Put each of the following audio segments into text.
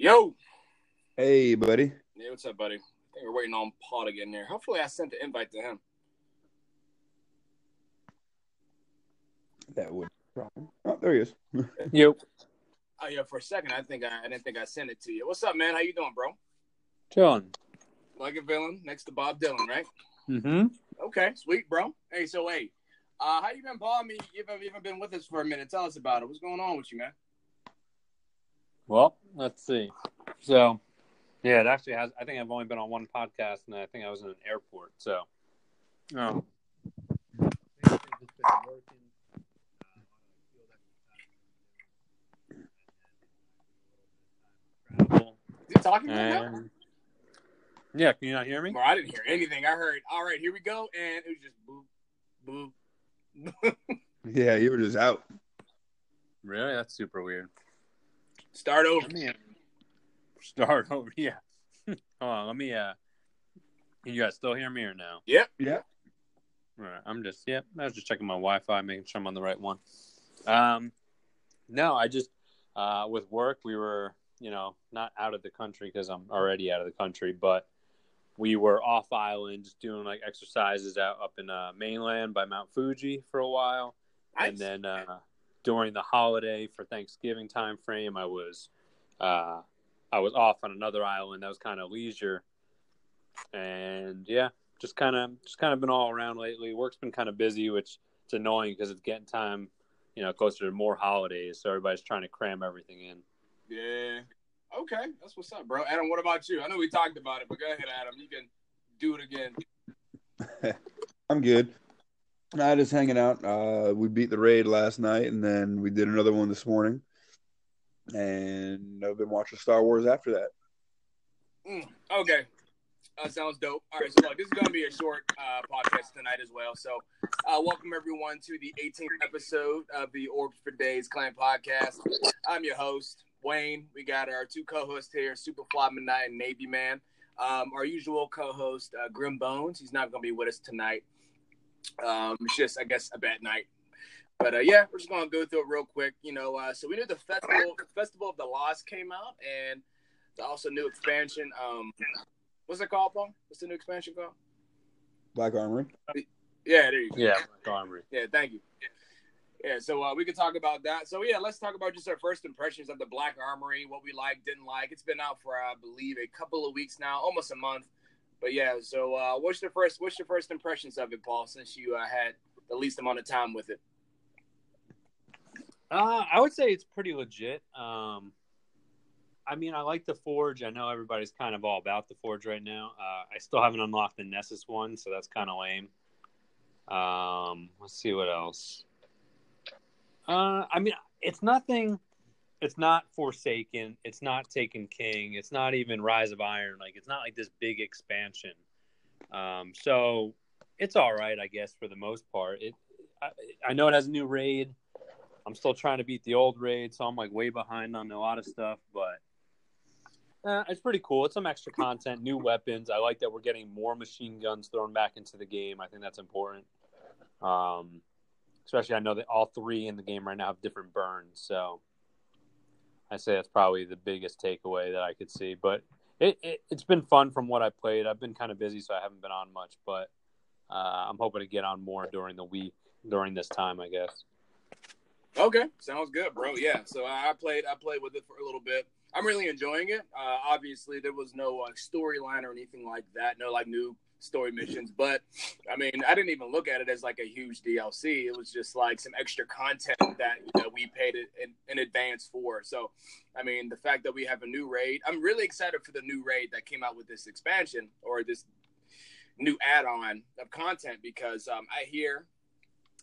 Yo. Hey, buddy. Yeah, what's up, buddy? I think we're waiting on Paul to get in there. Hopefully, I sent the invite to him. That would problem. Oh, there he is. Yep. Oh yeah, for a second, I think I, I didn't think I sent it to you. What's up, man? How you doing, bro? Chilling. Like a villain next to Bob Dylan, right? Mm-hmm. Okay, sweet, bro. Hey, so hey, uh, how you been, Paul? I mean, you've even been with us for a minute. Tell us about it. What's going on with you, man? Well, let's see. So, yeah, it actually has. I think I've only been on one podcast, and I think I was in an airport. So, um, You talking right now? and yeah, can you not hear me? Bro, I didn't hear anything. I heard, all right, here we go, and it was just boop, boop. Yeah, you were just out. Really? That's super weird. Start over. Let me start over. Yeah. Hold on. Let me. Uh, can you guys still hear me or no? Yeah. Yeah, all right, I'm just yeah. I was just checking my Wi-Fi, making sure I'm on the right one. Um, no, I just uh, with work we were you know not out of the country because I'm already out of the country, but we were off island just doing like exercises out up in uh, mainland by Mount Fuji for a while, and then uh, during the holiday for Thanksgiving time frame, I was uh, I was off on another island that was kind of leisure, and yeah, just kind of just kind of been all around lately. Work's been kind of busy, which it's annoying because it's getting time, you know, closer to more holidays, so everybody's trying to cram everything in. Yeah. Okay, that's what's up, bro. Adam, what about you? I know we talked about it, but go ahead, Adam. You can do it again. I'm good. I just hanging out. Uh, we beat the raid last night, and then we did another one this morning. And I've been watching Star Wars after that. Mm, okay. Uh, sounds dope. All right, so look, this is going to be a short uh, podcast tonight as well. So, uh, welcome everyone to the 18th episode of the Orbs for Days Clan podcast. I'm your host, Wayne. We got our two co-hosts here, Superfly Midnight and Navy Man. Um, our usual co-host, uh, Grim Bones. He's not going to be with us tonight. Um, it's just, I guess, a bad night. But uh, yeah, we're just going to go through it real quick. You know, uh, so we knew the festival, Festival of the Lost came out, and the also new expansion. Um, what's it called, Paul? What's the new expansion called? Black Armory. Yeah, there you go. Yeah, Black Armory. Yeah, thank you. Yeah, so uh, we can talk about that. So yeah, let's talk about just our first impressions of the Black Armory, what we liked, didn't like. It's been out for I believe a couple of weeks now, almost a month. But yeah, so uh, what's your first what's your first impressions of it, Paul? Since you uh, had the least amount of time with it. Uh, I would say it's pretty legit. Um, I mean, I like the Forge. I know everybody's kind of all about the Forge right now. Uh, I still haven't unlocked the Nessus one, so that's kind of lame. Um, let's see what else. Uh, I mean, it's nothing. It's not Forsaken. It's not Taken King. It's not even Rise of Iron. Like, it's not like this big expansion. Um, so it's all right, I guess, for the most part. It. I, I know it has a new raid. I'm still trying to beat the old raid, so I'm like way behind on a lot of stuff, but uh, it's pretty cool. It's some extra content, new weapons. I like that we're getting more machine guns thrown back into the game. I think that's important. Um, especially, I know that all three in the game right now have different burns, so I say that's probably the biggest takeaway that I could see. But it, it it's been fun from what I played. I've been kind of busy, so I haven't been on much, but uh, I'm hoping to get on more during the week during this time, I guess. Okay, sounds good, bro. Yeah, so I played I played with it for a little bit. I'm really enjoying it. Uh, obviously, there was no like storyline or anything like that. No like new story missions, but I mean, I didn't even look at it as like a huge DLC. It was just like some extra content that you know, we paid in, in advance for. So, I mean, the fact that we have a new raid, I'm really excited for the new raid that came out with this expansion or this new add-on of content because um, I hear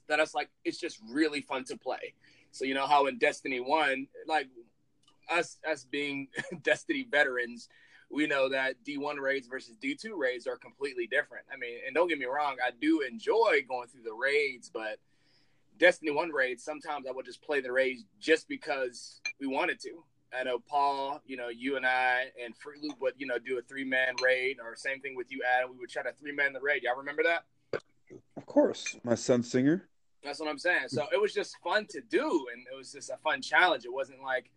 that it's like it's just really fun to play. So you know how in Destiny One, like us us being Destiny veterans, we know that D1 raids versus D2 raids are completely different. I mean, and don't get me wrong, I do enjoy going through the raids, but Destiny 1 raids, sometimes I would just play the raids just because we wanted to. I know Paul, you know, you and I and Fruit Loop would, you know, do a three man raid or same thing with you, Adam. We would try to three man the raid. Y'all remember that? Of course, my son singer. That's what I'm saying. So it was just fun to do, and it was just a fun challenge. It wasn't like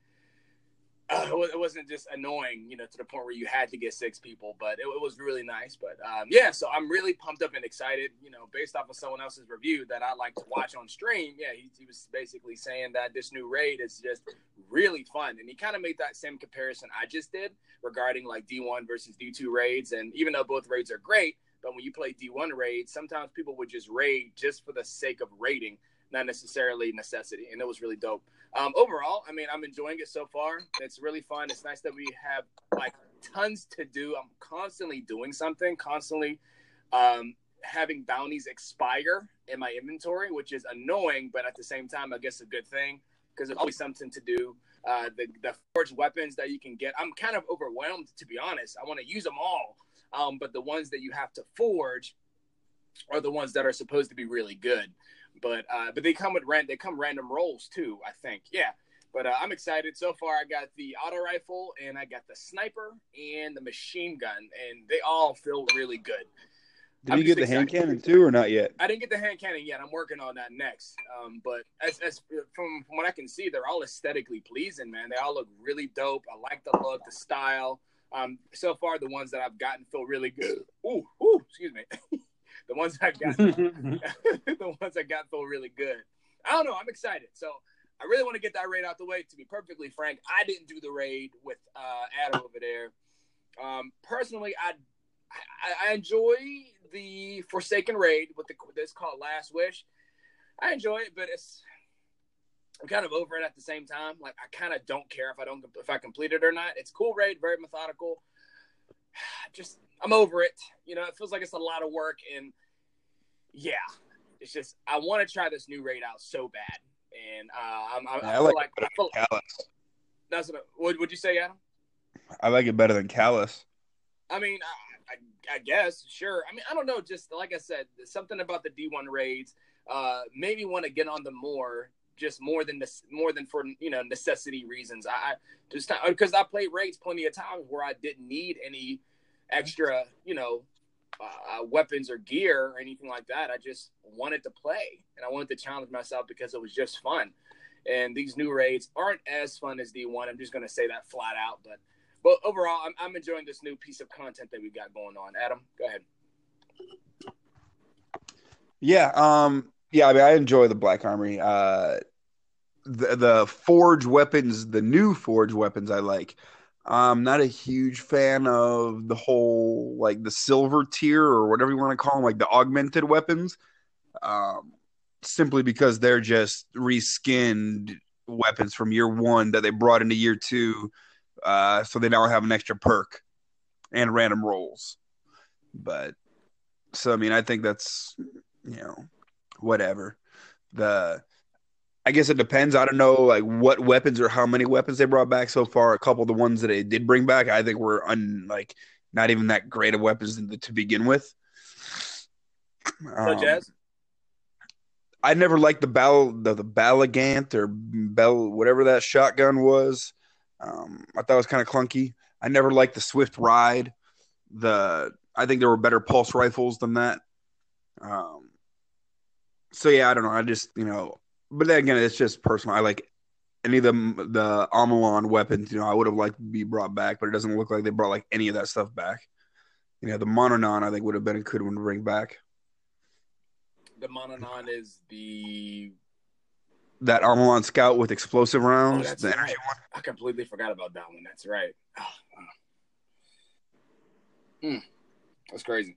uh, it wasn't just annoying, you know, to the point where you had to get six people, but it, it was really nice. But um, yeah, so I'm really pumped up and excited, you know, based off of someone else's review that I like to watch on stream. Yeah, he, he was basically saying that this new raid is just really fun. And he kind of made that same comparison I just did regarding like D1 versus D2 raids. And even though both raids are great, but when you play D1 raids, sometimes people would just raid just for the sake of raiding, not necessarily necessity. And it was really dope. Um, overall, I mean, I'm enjoying it so far. It's really fun. It's nice that we have like tons to do. I'm constantly doing something, constantly um, having bounties expire in my inventory, which is annoying, but at the same time, I guess a good thing because there's always something to do. Uh, the, the forged weapons that you can get, I'm kind of overwhelmed to be honest. I want to use them all, um, but the ones that you have to forge are the ones that are supposed to be really good. But uh, but they come with rent. They come random rolls too. I think. Yeah. But uh, I'm excited. So far, I got the auto rifle and I got the sniper and the machine gun, and they all feel really good. Did I'm you get the excited. hand cannon too, or not yet? I didn't get the hand cannon yet. I'm working on that next. Um, but as, as from from what I can see, they're all aesthetically pleasing, man. They all look really dope. I like the look, the style. Um, so far, the ones that I've gotten feel really good. Ooh, ooh, excuse me. The ones I got, the ones I got feel really good. I don't know. I'm excited. So I really want to get that raid out the way. To be perfectly frank, I didn't do the raid with uh, Adam over there. Um, personally, I, I, I enjoy the Forsaken raid with the this called Last Wish. I enjoy it, but it's I'm kind of over it at the same time. Like I kind of don't care if I don't if I complete it or not. It's cool raid, very methodical. Just I'm over it. You know, it feels like it's a lot of work, and yeah, it's just I want to try this new raid out so bad, and uh, I'm, I'm, yeah, I, I like, like I feel, Calus. That's what. What would you say, Adam? I like it better than Calus. I mean, I, I, I, guess sure. I mean, I don't know. Just like I said, something about the D1 raids uh, made me want to get on them more. Just more than this, more than for you know necessity reasons. I, I just because I played raids plenty of times where I didn't need any extra, you know, uh, weapons or gear or anything like that. I just wanted to play and I wanted to challenge myself because it was just fun. And these new raids aren't as fun as D1. I'm just going to say that flat out. But but overall, I'm, I'm enjoying this new piece of content that we've got going on. Adam, go ahead. Yeah, um, yeah. I mean, I enjoy the Black Armory. Uh, the the forge weapons, the new forge weapons, I like. I'm not a huge fan of the whole like the silver tier or whatever you want to call them, like the augmented weapons. Um, simply because they're just reskinned weapons from year one that they brought into year two, uh, so they now have an extra perk and random rolls. But so I mean, I think that's you know whatever. The I guess it depends. I don't know like what weapons or how many weapons they brought back so far. A couple of the ones that they did bring back, I think were un, like not even that great of weapons to begin with. Um, Jazz. I never liked the ball the, the Balagant or Bell whatever that shotgun was. Um, I thought it was kind of clunky. I never liked the Swift Ride. The I think there were better pulse rifles than that. Um, so yeah, I don't know. I just you know but then again, it's just personal. I like any of the the Omolon weapons. You know, I would have liked to be brought back, but it doesn't look like they brought like any of that stuff back. You know, the Mononon I think would have been a good one to bring back. The Mononon is the that Omolon Scout with explosive rounds. Oh, the right. I completely forgot about that one. That's right. Oh, wow. mm, that's crazy.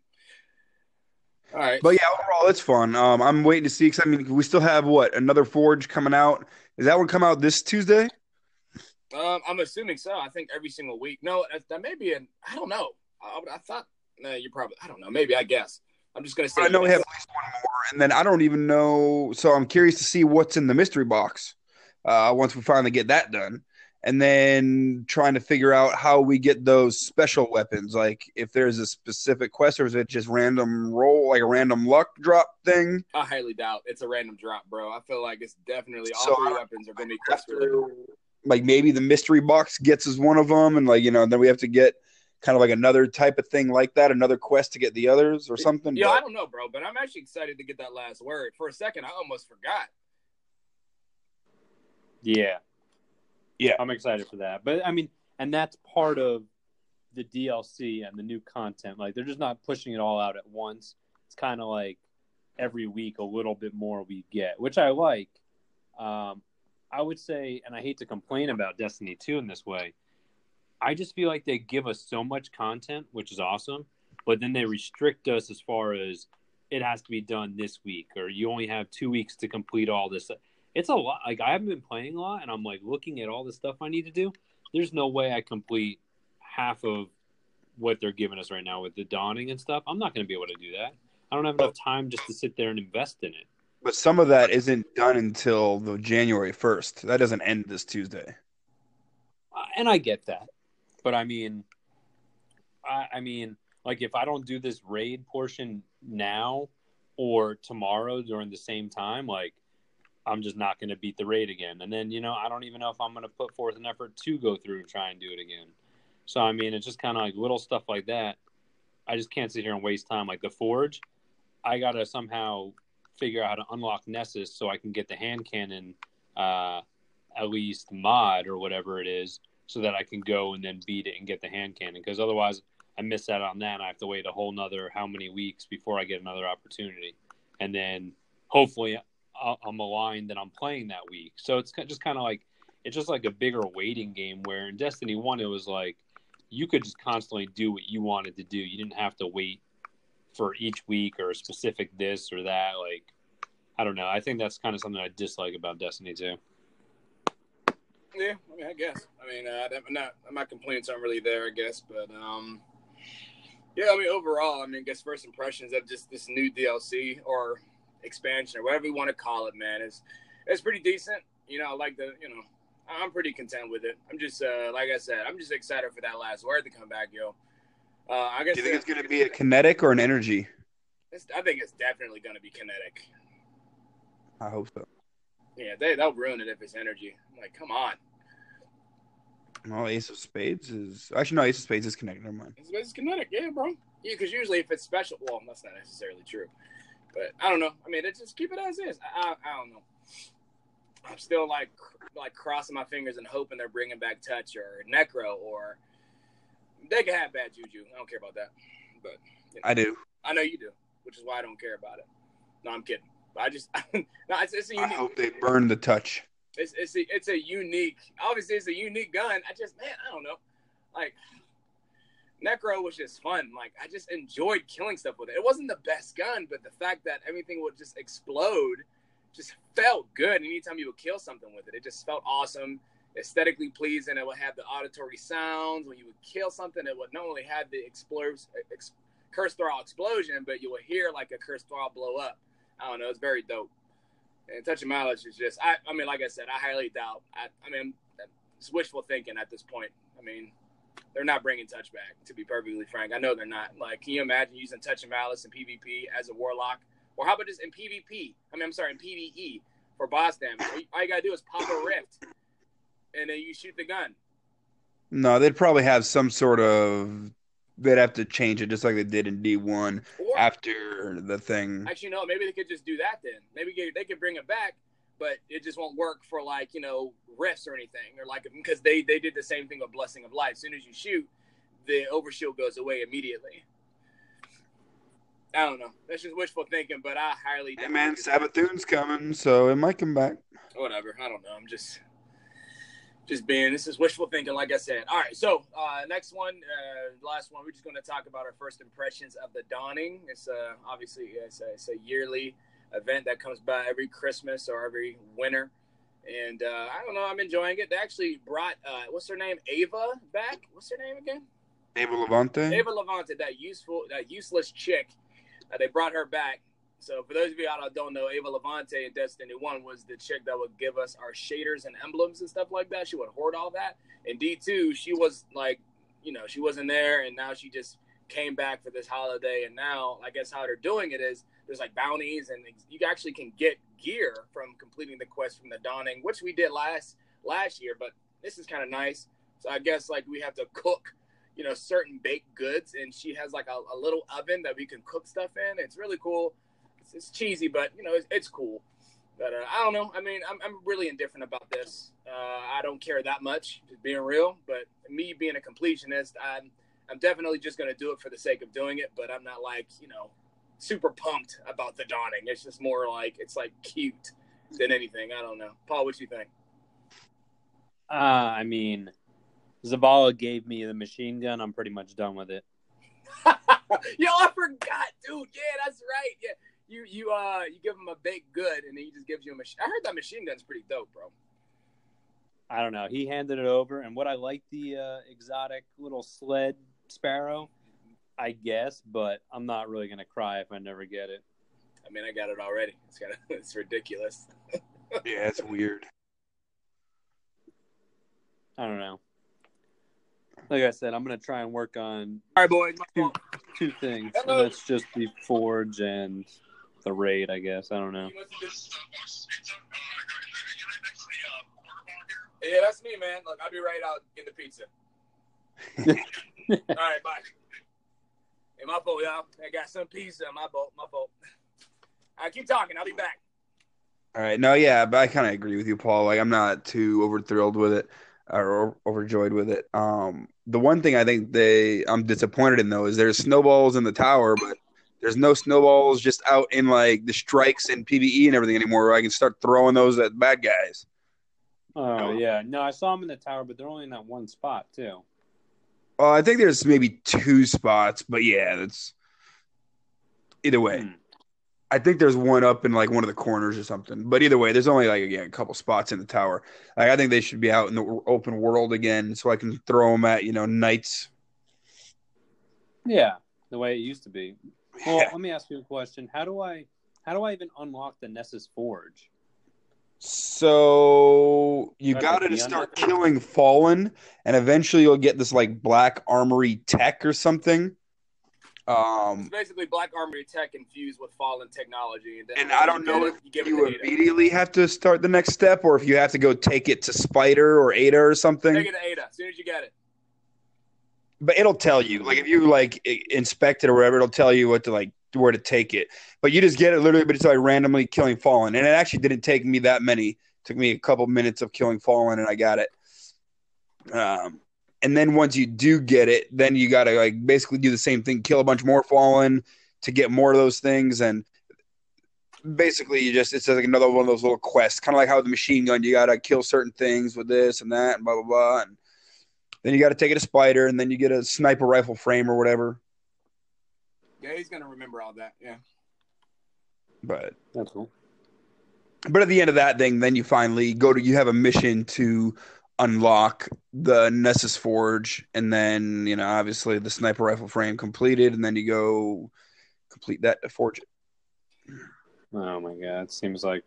All right. But yeah, overall, it's fun. Um, I'm waiting to see because I mean, we still have what another Forge coming out. Is that one come out this Tuesday? Um, I'm assuming so. I think every single week. No, that may be an. I don't know. I, I thought. No, you're probably. I don't know. Maybe I guess. I'm just gonna say. I know we have at least one more, and then I don't even know. So I'm curious to see what's in the mystery box. Uh, once we finally get that done, and then trying to figure out how we get those special weapons. Like if there's a specific quest, or is it just random roll, like a random luck drop thing? I highly doubt it's a random drop, bro. I feel like it's definitely all so three weapons are going to be quest related. Like maybe the mystery box gets as one of them, and like you know, then we have to get kind of like another type of thing like that, another quest to get the others or something. Yeah, but... I don't know, bro, but I'm actually excited to get that last word. For a second, I almost forgot. Yeah, Yeah. I'm excited for that. But I mean, and that's part of the DLC and the new content. Like they're just not pushing it all out at once. It's kind of like every week a little bit more we get, which I like. Um, I would say, and I hate to complain about Destiny 2 in this way, I just feel like they give us so much content, which is awesome, but then they restrict us as far as it has to be done this week, or you only have two weeks to complete all this. It's a lot. Like, I haven't been playing a lot, and I'm like looking at all the stuff I need to do. There's no way I complete half of what they're giving us right now with the dawning and stuff. I'm not going to be able to do that. I don't have enough time just to sit there and invest in it. But some of that isn't done until the January 1st. That doesn't end this Tuesday. Uh, and I get that, but I mean, I, I mean, like if I don't do this raid portion now or tomorrow during the same time, like I'm just not going to beat the raid again. And then you know, I don't even know if I'm going to put forth an effort to go through and try and do it again. So I mean, it's just kind of like little stuff like that. I just can't sit here and waste time. Like the forge, I gotta somehow figure out how to unlock Nessus so I can get the hand cannon, uh, at least mod or whatever it is, so that I can go and then beat it and get the hand cannon. Because otherwise, I miss out on that. and I have to wait a whole nother how many weeks before I get another opportunity, and then hopefully I'm aligned that I'm playing that week. So it's just kind of like it's just like a bigger waiting game. Where in Destiny One, it was like you could just constantly do what you wanted to do. You didn't have to wait for each week or a specific this or that. Like, I don't know. I think that's kind of something I dislike about Destiny 2. Yeah, I mean, I guess. I mean, uh, not, my complaints aren't really there, I guess, but um, yeah, I mean, overall, I mean, I guess first impressions of just this new DLC or expansion or whatever you want to call it, man, is it's pretty decent. You know, I like the, you know, I'm pretty content with it. I'm just, uh, like I said, I'm just excited for that last word to come back, yo. Uh, I guess. Do you think it's going to be a kinetic or an energy? I think it's definitely going to be kinetic. I hope so. Yeah, they they'll ruin it if it's energy. I'm like, come on. Well, Ace of Spades is actually no Ace of Spades is kinetic. Never mind. Ace of Spades is kinetic, yeah, bro. Yeah, because usually if it's special, well, that's not necessarily true. But I don't know. I mean, it just keep it as is. I, I, I don't know. I'm still like like crossing my fingers and hoping they're bringing back touch or necro or they can have bad juju. I don't care about that. But you know, I do. I know you do, which is why I don't care about it. No, I'm kidding. But I just no, it's, it's a unique. I hope they burn the touch. It's it's a, it's a unique. Obviously, it's a unique gun. I just man, I don't know. Like Necro was just fun. Like I just enjoyed killing stuff with it. It wasn't the best gun, but the fact that everything would just explode just felt good. Anytime you would kill something with it, it just felt awesome aesthetically pleasing. It would have the auditory sounds. When you would kill something, it would not only have the explos- ex- curse thrall explosion, but you would hear like a curse thrall blow up. I don't know. It's very dope. And touch touching mileage is just, I, I mean, like I said, I highly doubt. I, I mean, it's wishful thinking at this point. I mean, they're not bringing touch back, to be perfectly frank. I know they're not. Like, can you imagine using Touch of Malice in PvP as a warlock? Or how about just in PvP? I mean, I'm sorry, in PvE for boss damage. All you gotta do is pop a rift and then you shoot the gun. No, they'd probably have some sort of. They'd have to change it just like they did in D one after the thing. Actually, no. Maybe they could just do that then. Maybe they could bring it back, but it just won't work for like you know rifts or anything, or like because they they did the same thing with Blessing of life. As soon as you shoot, the overshield goes away immediately. I don't know. That's just wishful thinking, but I highly. Hey man, Sabathoon's coming, so it might come back. Whatever. I don't know. I'm just just being this is wishful thinking like i said all right so uh next one uh last one we're just going to talk about our first impressions of the dawning it's uh obviously it's a, it's a yearly event that comes by every christmas or every winter. And uh i don't know i'm enjoying it. They actually brought uh what's her name? Ava back? What's her name again? Ava levante. Ava levante that useful that useless chick. Uh, they brought her back. So for those of you out that don't know, Ava Levante in Destiny One was the chick that would give us our shaders and emblems and stuff like that. She would hoard all that. In D two, she was like, you know, she wasn't there, and now she just came back for this holiday. And now, I guess how they're doing it is there's like bounties, and you actually can get gear from completing the quest from the Dawning, which we did last last year. But this is kind of nice. So I guess like we have to cook you know certain baked goods and she has like a, a, little oven that we can cook stuff in it's really cool it's, it's cheesy, but you know, it's, it's cool. But uh, I don't know. I mean, I'm, I'm really indifferent about this. Uh, I don't care that much, just being real. But me being a completionist, I'm I'm definitely just going to do it for the sake of doing it. But I'm not like you know super pumped about the dawning. It's just more like it's like cute than anything. I don't know. Paul, what you think? Uh, I mean, Zavala gave me the machine gun. I'm pretty much done with it. Yo, I forgot, dude. Yeah, that's right. Yeah, you you uh you give him a big good, and then he just gives you a machine. I heard that machine gun's pretty dope, bro. I don't know. He handed it over, and what I like the uh, exotic little sled sparrow, I guess, but I'm not really gonna cry if I never get it. I mean, I got it already. It's kind of it's ridiculous. yeah, it's weird. I don't know. Like I said, I'm gonna try and work on All right, boys. two, two things. And Hello. that's just the forge and the raid, I guess. I don't know. You must have just- Yeah, that's me, man. Look, I'll be right out in the pizza. All right, bye. Hey, my fault, y'all. I got some pizza. On my fault. My fault. All right, keep talking. I'll be back. All right. No, yeah, but I kind of agree with you, Paul. Like, I'm not too over thrilled with it or overjoyed with it. Um, the one thing I think they I'm disappointed in though is there's snowballs in the tower, but there's no snowballs just out in like the strikes and PVE and everything anymore. Where I can start throwing those at bad guys. Oh yeah, no, I saw them in the tower, but they're only in that one spot too. Well, I think there's maybe two spots, but yeah, that's either way. Hmm. I think there's one up in like one of the corners or something. But either way, there's only like again a couple spots in the tower. Like I think they should be out in the open world again, so I can throw them at you know knights. Yeah, the way it used to be. Well, let me ask you a question. How do I how do I even unlock the Nessus Forge? So you got to start under- killing fallen, and eventually you'll get this like black armory tech or something. Um, It's basically Black Armory tech infused with fallen technology. And, then And I don't know if you give you immediately have to start the next step, or if you have to go take it to Spider or Ada or something. Take it to Ada as soon as you get it. but it'll tell you like if you like inspect it or whatever it'll tell you what to like where to take it. But you just get it literally but it's like randomly killing fallen. And it actually didn't take me that many. It took me a couple minutes of killing fallen and i got it. Um and then once you do get it then you got to like basically do the same thing kill a bunch more fallen to get more of those things. And basically you just it's like another one of those little quests kind of like how the machine gun you got to kill certain things with this and that and blah blah blah. And then you got to take it to spider and then you get a sniper rifle frame or whatever Yeah, he's gonna remember all that. Yeah. but That's cool. but at the end of that thing then you finally go to you have a mission to unlock the nessus forge and then you know obviously the sniper rifle frame completed and then you go complete that to forge it Oh my god, it seems like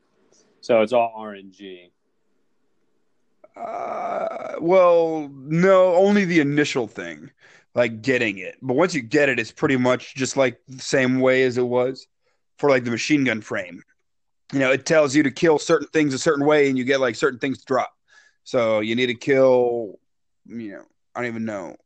so it's all RNG. uh, well no only the initial thing like getting it but once you get it it's pretty much just like the same way as it was for like the machine gun frame you know it tells you to kill certain things a certain way and you get like certain things to drop so you need to kill you know i don't even know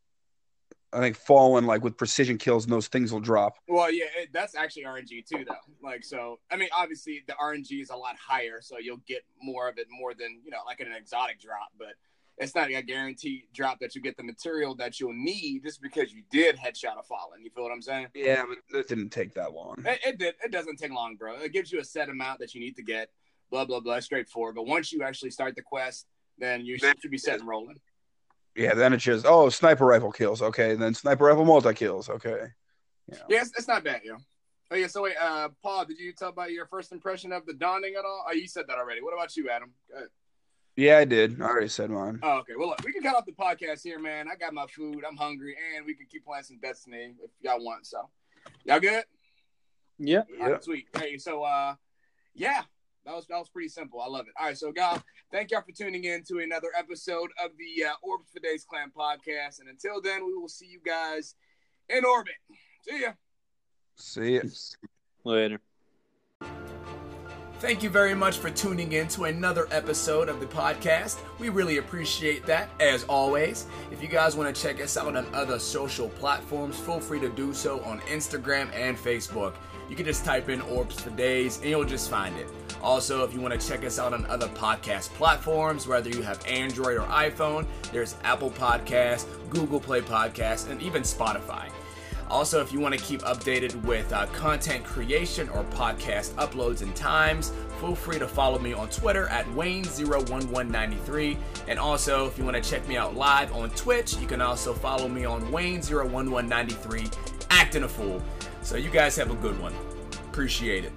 i think fallen like with precision kills and those things will drop Well, yeah, it, that's actually RNG too, though. Like, so I mean, obviously the RNG is a lot higher, so you'll get more of it more than you know, like an exotic drop. But it's not a guaranteed drop that you get the material that you'll need just because you did headshot a fallen. You feel what I'm saying? yeah but that didn't take that long It, it did. It doesn't take long, bro. It gives you a set amount that you need to get. Blah blah blah. Straightforward. But once you actually start the quest, then you Then- should be set and rolling. yeah then it's just oh sniper rifle kills okay then sniper rifle multi kills okay Yeah, it's, it's not bad, yo. Oh yeah. So wait, uh, Paul, did you tell about your first impression of the dawning at all? Oh, you said that already. What about you, Adam? Yeah i did i already said mine Oh, okay. Well, look, we can cut off the podcast here, man. I got my food. I'm hungry, and we can keep playing some Destiny if y'all want. So, y'all good? Yeah. All right, sweet. Hey, so uh, yeah, that was that was pretty simple. I love it. All right, so guys, thank y'all for tuning in to another episode of the uh, Orbs for Days Clan podcast. And until then, we will see you guys in orbit. See ya. see ya. Later. Thank you very much for tuning in to another episode of the podcast. We really appreciate that, as always. If you guys want to check us out on other social platforms, feel free to do so on Instagram and Facebook. You can just type in Orbs for Days and you'll just find it. Also, if you want to check us out on other podcast platforms, whether you have Android or iPhone, there's Apple Podcasts, Google Play Podcasts, and even Spotify. Also, if you want to keep updated with uh, content creation or podcast uploads and times, feel free to follow me on Twitter at Wayne01193. And also, if you want to check me out live on Twitch, you can also follow me on Wayne01193, acting a fool. So, you guys have a good one. Appreciate it.